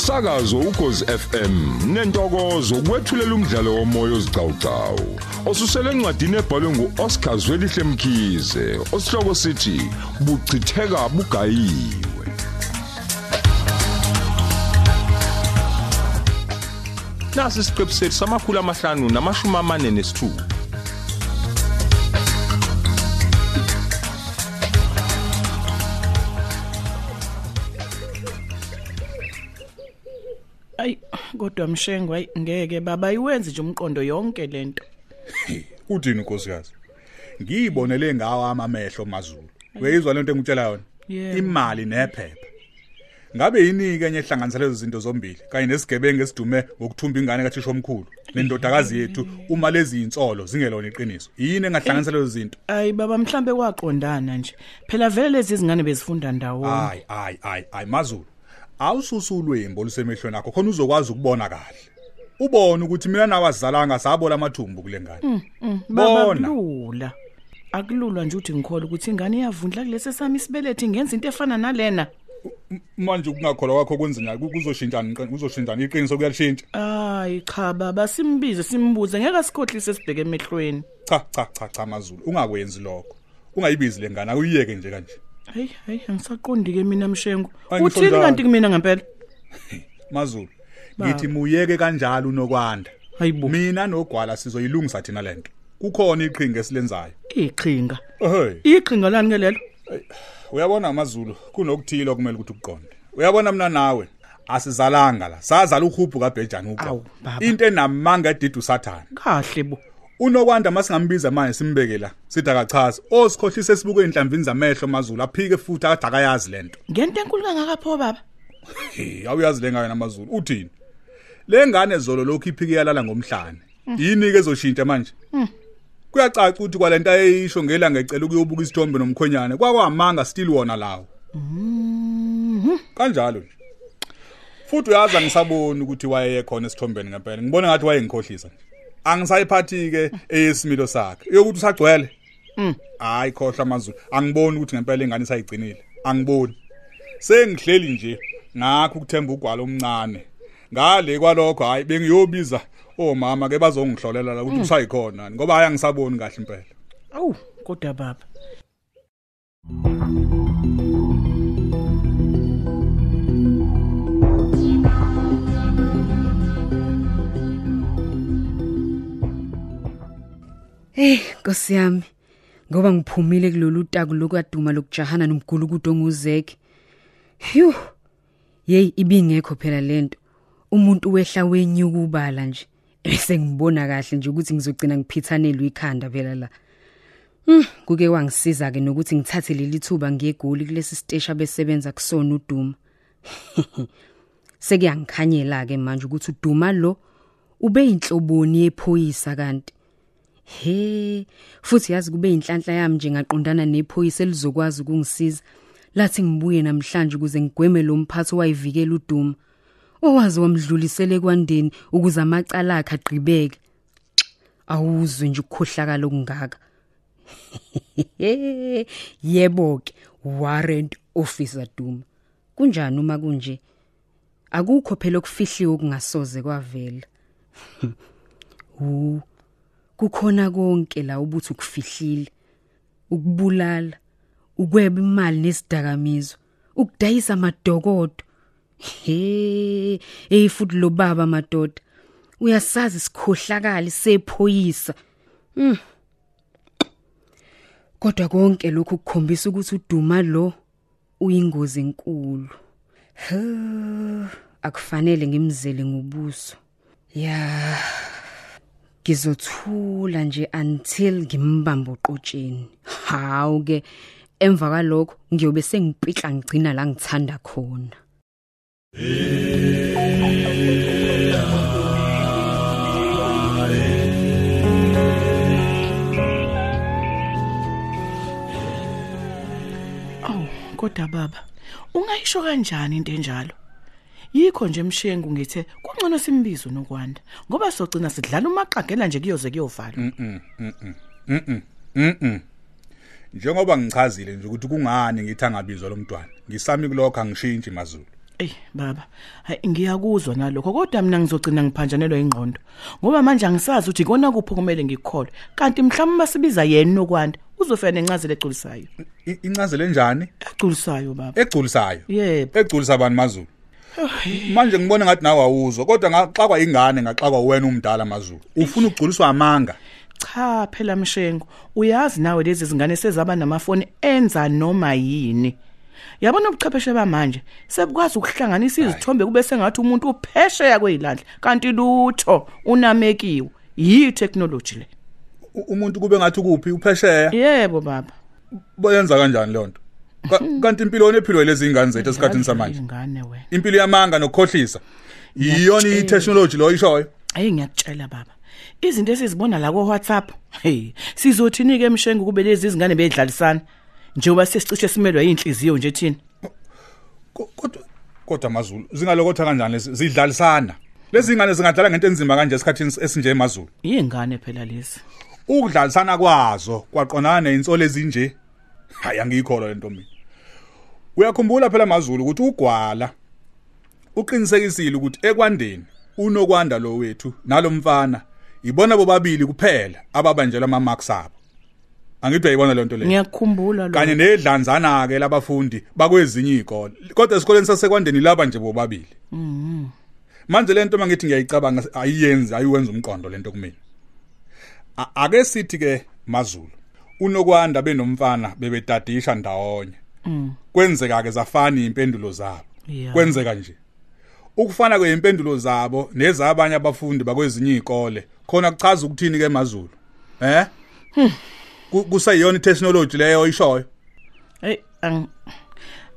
umsakazo ukhozi FM nentokozo kwethulela umdlalo womoya ozicawucawu osusele encwadini ebhalwe nguOscar Zwelihle Mkhize osihloko sithi buchitheka bugayiwe. Nasi isiqebu sethu samakhulu amahlanu namashumi amane nesithupha kodwa mshengo hayi ngeke baba ayiwenzi nje umqondo yonke lento. Uthini nkosikazi? Ngiyibonele ngawo amamehlo mazulu. Uyizwa lento engitshela yona? Imali nephepha. Ngabe yini ke enye ehlanganisa lezo zinto zombili kanye nesigebengu esidume ngokuthumba ingane kathisha omkhulu nendodakazi yethu uma lezi insolo zingelona iqiniso. Yini engahlanganisa lezo zinto? Ay baba mhlambe kwaqondana nje. Phela vele lezi zingane bezifunda ndawonye. Hayi hayi hayi hayi mazulu. Awususulwembo lusemehlweni akho khona uzokwazi ukubona kahle. Ubone ukuthi mina nawazalanga sabola amathumbu kule ngane. Baba Bona. kulula. Akululwa nje uthi ngikholwa ukuthi ingane iyavundla kulesi sami isibelethi ngenza into efana nalena. manje ukungakholwa kwakho kwenzenya kuzoshintshana kuzoshintshana iqiniso kuyalishintsha Ay cha baba simbize simbuze ngeke sikhohlise sibheke emehlweni. cha cha cha cha mazulu ungakwenzi lokho ungayibizi lengane akuyiyeke nje kanje Hey hey angisaqondi ke mina mshengo. Angisho Uthini njalo. kanti kumina ngempela? mazulu ngithi muyeke kanjalo unokwanda Hayibo. mina nogwala sizoyilungisa thina lento kukhona iqhinga esilenzayo Iqhinga. ehey Iqhinga lani ke lelo? uyabona amazulu kunokuthilo kumele ukuthi ukuqonde uyabona mina nawe asizalanga la sazala uhubhu kabhejani Awu, uqo baba. into enamanga edidu sathana Kahle bo. Unokwanda masingambiza manje simbeke la sithi akachaza osikhohlisa esibuke enhlamvini zamehlo mazulu aphike futhi akade akayazi lento Ngento enkulu kangakapho baba. Awuyazi lengayo namazulu uthini? Lengane zolo lokhu iphike yalala ngomhlane. Yini ke ezoshintsha manje? Kuyacaca ukuthi kwalento ayisho ngelanga ecela ukuyobuka isithombe nomkhonyane kwakwamanga still wona lawo. Kanjalo nje. Futhi uyazi angisaboni ukuthi waye khona esithombeni ngempela. Ngibona ngathi wayengikhohlisa nje. Angisayiphathi ke eyesimilo sakhe. Yokuthi usagcwele. Hayi khohla amazulu angiboni ukuthi ngempela ingane isayigcinile. Angiboni. Sengihleli nje ngakho ukuthemba ugwalo omncane. Ngale kwalokho hayi bengiyobiza omama ke bazongihlolela la ukuthi usayikhona ngoba hayi angisaboni kahle impela. Awu, kodwa baba. Hey, Nkosi yami. Ngoba ngiphumile kulolu taku lokwaduma lokujahana nomgulukudo onguzeke. Phew. Hey, ibingekho phela lento. Umuntu wehla wenyuka ubala nje. Bese ngibona kahle nje ukuthi ngizogcina ngiphithanelwe ikhanda phela la. Hmm, kuke wangisiza ke nokuthi ngithathe leli thuba ngiyegoli kulesi station besebenza kusona uduma. Sekuyangikhanyela ke manje ukuthi uduma lo ube inhloboni yephoyisa kanti He, futhi yazi kube inhlanhla yami nje ngaqondana nephoyisa elizokwazi ukungisiza. Lathi ngibuye namhlanje ukuze ngigweme lo mphathi owayivikela uduma. Owazi wamdlulisele kwandeni ukuze amacala akhe agqibeke. Awuzwe nje ukukhohlakala okungaka. Yebo ke, warrant officer Duma. Kunjani uma kunje? Akukho phela okufihliwe okungasoze kwavela. Hu kukhona konke la ubuthi ukufihlile ukubulala ukweba imali nesidakamizwa ukudayisa amadokodo. He hey futhi lo baba madoda uyasazi isikhohlakali sephoyisa. Hmm. kodwa konke lokhu kukhombisa ukuthi uduma lo uyingozi enkulu. Akufanele ngimzele ngobuso. Ya. Ngizothula nje until ngimbambe uqotsheni hawu ke emva kwalokho ngiyobe sengipitla ngigcina la ngithanda khona Awu, kodwa baba, ungayisho kanjani into enjalo? Yikho nje emshengu ngithe kungcono simbizo nokwanda ngoba sogcina sidlala umaqagela nje kuyoze kuyovala. Mhm. Njengoba ngichazile nje ukuthi kungani ngithi angabizwa lo mntwana. Ngisami kulokho angishintshi mazulu. Ey baba, hayi ngiyakuzwa nalokho kodwa mina ngizogcina ngiphanjanelwa ingqondo. Ngoba manje angisazi ukuthi ikona kuphi kumele ngikholwe. Kanti mhlawumbe masibiza yena nokwanda uzofika nencazelo egculisayo. I- incazelo enjani Egculisayo baba. egculisayo Yebo. egculisa abantu mazulu manje ngibona ngathi nawe awuzwa kodwa ngaxakwa ingane ngaxakwa wena umdala mazulu ufuna ukugculiswa amanga Cha phela mshengo, uyazi nawe lezi zingane sezaba namafoni enza noma yini. Yabona ubuchwepheshe bamanje sebukwazi ukuhlanganisa izithombe kube sengathi umuntu uphesheya kwezilandla kanti lutho unamekiwe yi technology le. Umuntu kube ngathi kuphi uphesheya Yebo baba. bayenza kanjani leyo nto kanti impilo nephilo lezi ingane zethu esikhathini samanje? impilo yamanga nokukhohlisa. Iyona i-technology lo ishoyo Hey ngiyakutshela baba. Izinto esizibona la ko WhatsApp, hey, sizothini ke emshengo kube lezi izingane bedlalisana. Njengoba sesicishe simelwa inhliziyo nje thina. Ko- kodwa kodwa mazulu zingalokotha kanjani zidlalisana? Lezi ingane zingadlala ngento enzima kanje esikhathini esinje emazulu Yingane phela lezi. ukudlalisana kwazo kwaqonana neinsolo ezinje? Hayi angiyikholwa lento mina. Uyakhumbula phela amazulu ukuthi ugwala uqinisekisile ukuthi ekwandeni unokwanda lo wethu nalomfana ibona bobabili kuphela ababanjelwa ama marks abo. Angithi uyayibona lento leyo Ngiyakukhumbula lo. kanye nedlanzana ke labafundi bakwezinye izikole kodwa esikoleni sasekwandeni laba nje bobabili. Manje lento mangithi ngiyayicabanga ayiyenzi ayiwenza umqondo lento kumina. Ake sithi ke mazulu unokwanda benomfana bebedadisha ndawonye kwenzeka ke zafana impendulo zabo Yeah. kwenzeka nje ukufana kweimpendulo zabo nezabanye abafundi bakwezinye izikole khona kuchaza ukuthini ke mazulu eh Ku- kusayiyona itechnology leyo ishoyo Hey, ang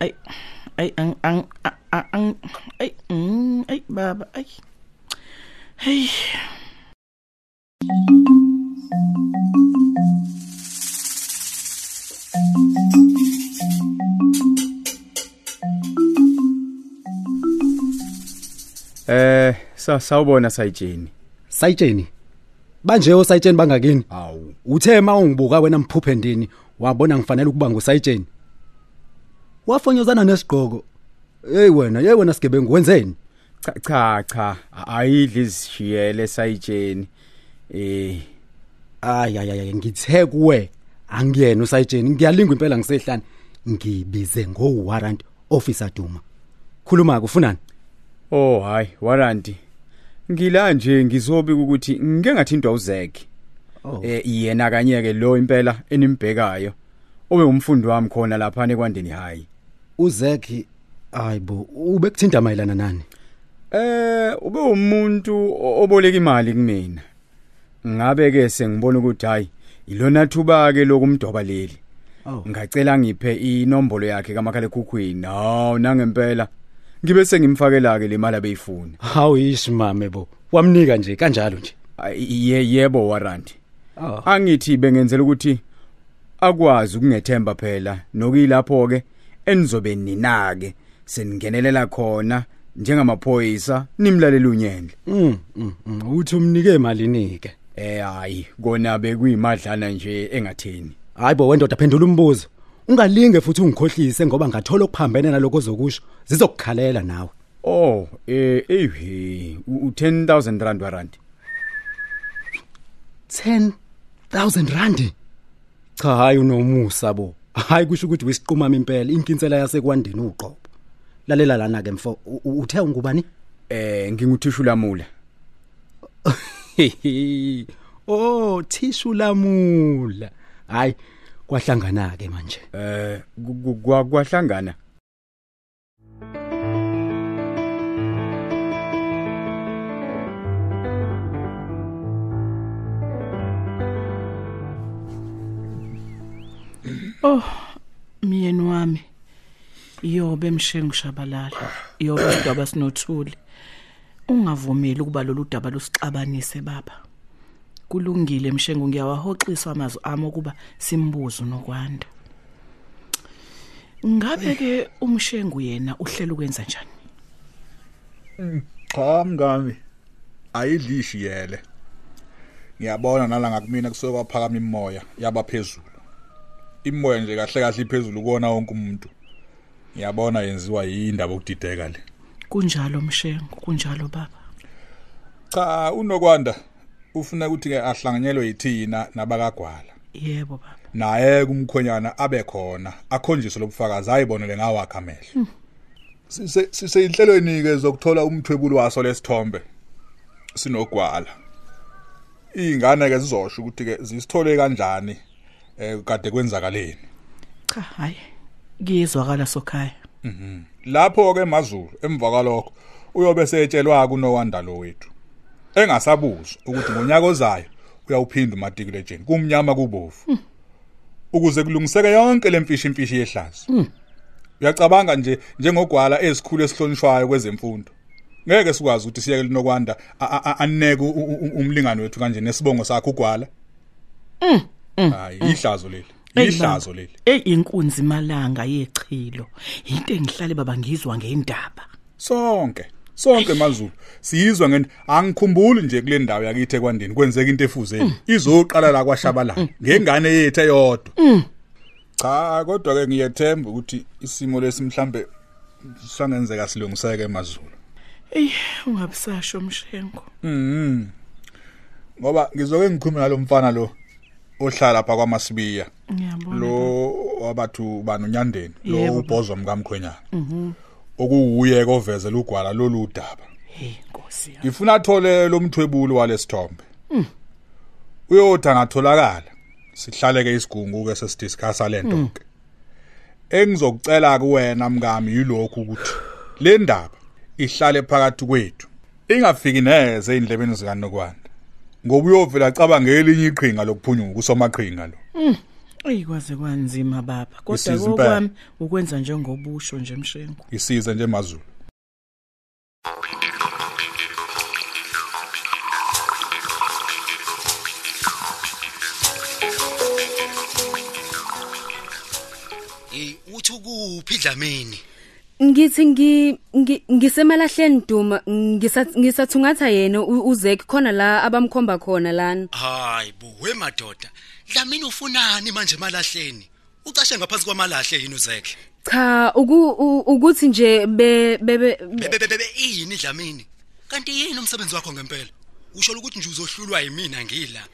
ay ay ang ang ang- ang ay mm, ay baba ay. Hey. Sawubona sayitsheni. sayitsheni? Banje osayitsheni bangakini? Awu. uthe mawungibuka wena mphuphe ndini wabona ngifanele ukuba ngusayitsheni? Wafonyozana nesigqoko. Hey wena hey wena sigebengu wenzeni? Cha cha cha. Ayidli izishiyele sayitsheni. Eh. Ay ay ay ngithe kuwe. Angiyena usayitsheni ngiyalingwa impela ngisehlane ngibize ngo warrant officer Duma. Khuluma kufunani oh hayi warranty. Ngila nje ngizobika ukuthi ngike ngathintwa uzeki. Oh. Eh yena kanye ke lo impela enimbhekayo. Obe umfundi wami khona lapha nekwandeni hayi. uzeki ayibo ubekuthinta mayelana nani Eh ube umuntu oboleka imali kumina. Ngabe ke sengibona ukuthi hayi ilona thuba ke lokumdoba leli. oh ngacela ngiphe inombolo yakhe kamakhala ekhukhwini hawu nangempela ngibe sengimfakela ke le mali abeyifuna hawu ishimame bo. Wamnika nje kanjalo nje. Ye yebo warranty oh angithi bengenzela ukuthi akwazi ukungethemba phela nokuyilapho ke enizobe ninake seningenelela khona njengamaphoyisa nimlalela unyendle. Mm, mm, mm. uthi umnike malini ke eh hayi kona bekuyimadlana nje engatheni. Hayibo wendoda phendula umbuzo. Ungalinge futhi ungikhohlise ngoba ngathola okuphambene naloko ozokusho. Zizokukhalela nawe. Oh eh eyi u10000 rand warranty 10000 rand? Cha hayi unomusa bo. Hayi kusho ukuthi wisiqhumama impela inkinsela yasekwandeni uqobo. Lalela lana ke mfo uthe ungubani? Eh nginguthishu lamula oh thishu lamula hayi kwahlangana ke manje eh ku- ku- kwa- kwahlangana Myeni wami. Yobe mshengu shabalala. Yobe udaba sinothuli. Ungavumeli ukuba lolu daba lusixabanise baba. Kulungile mshengu ngiyawahoxisa amazwi ami ukuba simbuzo nokwanda. Ngabe ke umshengu yena uhlela ukwenza njani? cha mngami. Ayidlishi yele. Ngiyabona nala ngakumina kusuke kwaphakama imoya yabaphezulu imoya nje kahle kahle iphezulu kuona wonke umuntu. Ngiyabona yenziwa yindaba okudideka le. Kunjalo mshengo kunjalo baba. Cha unokwanda. Ufuna ukuthi ke ahlanganyelwe yithina nabakagwala? Yebo baba. Naye kumkhonyana abe khona akhonjiswe lobufakazi ayibonele ngawakhe amehlo. Sise siseyinhlelweni ke zokuthola umthwebulo waso lesithombe sinogwala. Ingane ke zizosho ukuthi ke zisithole kanjani eh kade kwenzakaleni? Cha hayi kuyezwakala sokhaya. Lapho ke emazulu emva kwalokho uyobe setshelwa kunowanda lo wethu. Engasabuzwa ukuthi ngonyaka ozayo uyawuphinda umatriculation kumnyama kubofu ukuze kulungiseke yonke lemfishi imfishi yehlazo. Uyacabanga nje njengogwala ezikhulu esihlonishwayo kwezemfundo. Ngeke sikwazi ukuthi siyeke linokwanda aneke u- u- u- umlingane wethu kanje nesibongo sakhe ugwala. Hayi ihlazo leli ihlazo leli. Eyi inkunzi malanga yechilo. Into engihlale baba ngizwa ngendaba. Sonke. Sonke mazulu siyizwa ngeni angikhumbuli nje kule ndawo yakithi ekwandeni kwenzeka into efuzeni. Izoqala la kwashabalala. Ngengane yethu eyodwa. Cha kodwa ke ngiyethemba ukuthi isimo lesi mhlambe sangenzeka silungiseke emazulu eyi ungabusasho mshengo ngoba ngizoke ngikhulume nalomfana lo ohlala lapha kwaMasibiya. Ngiyabona lo wabathu banunyandeni lo ubhozwa mkamkhwenyana okuwuye kovezela ugwala lolu daba hey nkosi yami. Ngifuna athole lo mthwebulo walesithombe. Uyothi angatholakala sihlale ke isigungu ke sesidiscussa lento ke. Engizokucela kuwena mkami yilokhu ukuthi le ndaba ihlale phakathi kwethu ingafiki neze endlebeni zikanokwanda ngoba uyovela cabanga elinye iqhinga lokuphunyuka usomaqhinga lo. Eyi kwaze kwanzima baba. Kodwa Isiza impela. kokwami ukwenza njengobusho nje mshengo isize nje mazulu. Hey uthi kuphi dlamini? Ngithi ngi ngi- ngisemalahleni duma ngisa- ngisathungatha yena u- uzek khona la abamkhomba khona lana. hayi buwe madoda. Dlamini ufunani manje emalahleni ucashe ngaphansi kwamalahle yini uzekhe Cha uku- u- ukuthi nje be be be- bebebebe yini dlamini? Kanti yini umsebenzi wakho ngempela? Usho ukuthi nje uzohlulwa yimina ngila?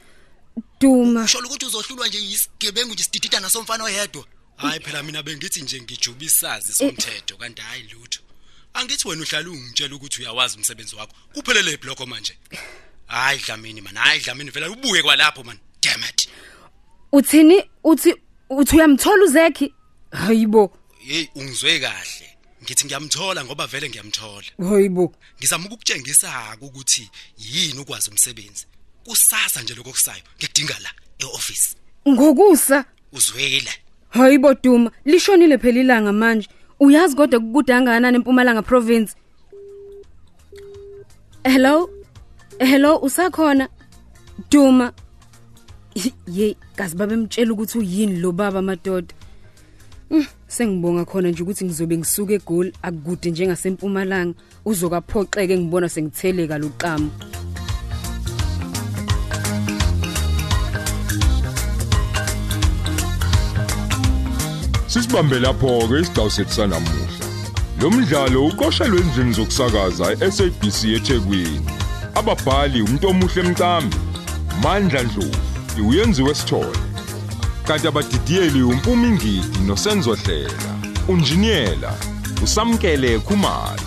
Duma. usho ukuthi uzohlulwa nje yisigebengu nje sididida nasomfana oyedwa? Hayi phela mina bengithi nje ngijuba isazi somthetho kanti hayi lutho. Angithi wena uhlala ungitshela ukuthi uyawazi umsebenzi wakho. Kuphelele ibhloko manje. Hayi dlamini man hayi dlamini vela ubuye kwalapho man. damn it Uthini uthi uthi uyamthola uzekhi? Hayibo. hey ungizwe kahle ngithi ngiyamthola ngoba vele ngiyamthola Hayibo. ngizama ukukutshengisa ukuthi yini ukwazi umsebenzi kusasa nje lokho kusayo ngikudinga la eoffice Ngokusa. uzwile Hayibo duma, lishonile phela ilanga manje. Uyazi kodwa kudangana eMpumalanga province. Hello? Hello, usakhona? Duma. Ye, kazi babemtshela ukuthi uyini lo baba madoda. Mm, Sengibonga khona nje ukuthi ngizobe ngisuka eGoli akukude njengasempumalanga uzokaphoxeke ngibona sengitheleka loqamo. Sisibambe lapho ke isigcawu sethu sanamuhla. Lo mdlalo uqoshelwe endlini zokusakaza eSABC eThekwini. Ababhali umuntu omuhle emcambi, Mandla Dlovu, uyenziwe sithole. Kanti abadidiyeli uMpumi Ngidi noSenzo Hlela, unjiniyela usamkele Khumalo.